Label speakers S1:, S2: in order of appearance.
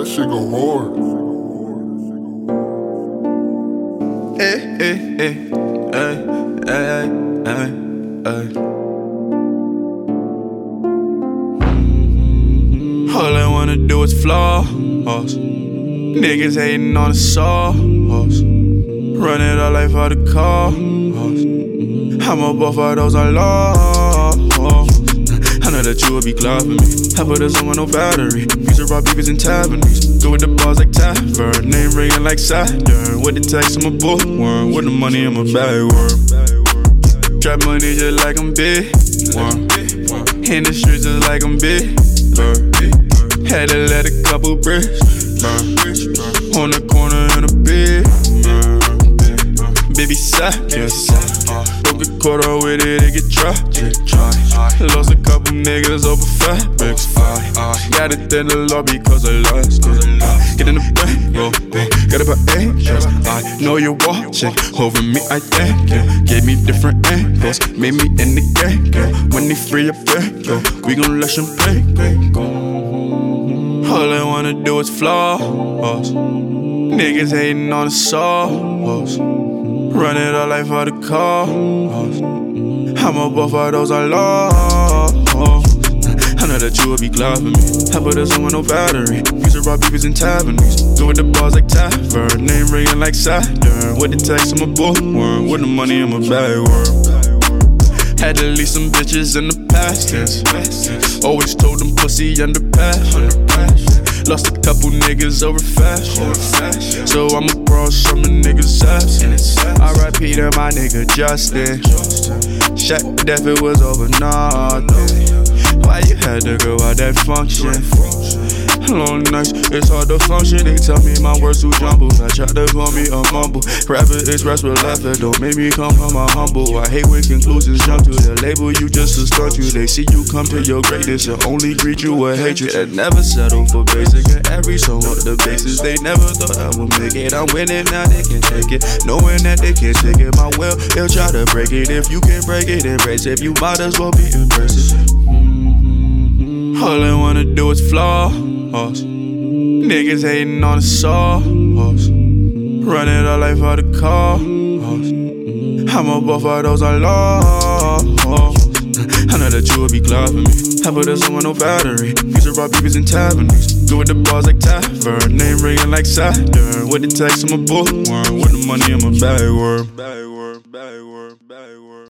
S1: that shit go hard.
S2: Hey, hey, hey, hey, hey, hey, hey. All I wanna do is floss. Niggas hating on the sauce. Run it all like for the car. I'm above all those I lost. That you would be for me. I put this on no battery. Used to rob beavers and tavernies. Go with the bars like tavern. Name ringing like Saturn. With the text, I'm a bookworm. With the money, I'm a bagworm. Trap money just like I'm big. Worm. In the streets just like I'm big. Had to let a couple bricks burn. On the corner in a big. Baby sack, yes. Quarter with it, it get tragic. Lost a couple niggas over fat bricks. Got it in the lobby cause I lost. Get in the bank, yo. Got about angels. I know you're watching over me, I thank you. Gave me different angles, made me in the game. Yo. When they free up bank, yo, we gon' let champagne go. All I wanna do is floss. Niggas hating on the sauce. Run it all like for the car. I'm above all those I lost. I know that you would be glad for me. I put this on with no battery. Rob beavers and tavernies. Go with the bars like tavern. Name ringing like Saturn. With the text, I'm a bookworm. With the money, I'm a bagworm. Had to leave some bitches in the past tense. Always told them pussy under passion. Lost a couple niggas over fashion. So I'ma cross some of niggas' absence. RIP to my nigga Justin. Shaq death it was over nothing. Why you had to go out that function? Long nights, it's hard to function. They tell me my words too jumbled. I try to call me a mumble. Rapper express with laughter, don't make me come from a humble. I hate when conclusions jump to the label. You just a stunt you. They see you come to your greatness and only greet you with hatred and never settle for basic. And every song on the basis, they never thought I would make it. I'm winning now, they can take it. Knowing that they can't take it, my will, they'll try to break it. If you can break it, embrace it. You might as well be embraced. All I wanna do is floss. Niggas hating on the sauce. Run it all like for the car. I'm above all those I lost. I know that you would be glad for me. I put this on no battery. To rob beavers and tavernies. Go with the bars like tavern. Name ringing like Saturn. With the text, I'm a bookworm. With the money, I'm a. Bagworm, bagworm, bagworm.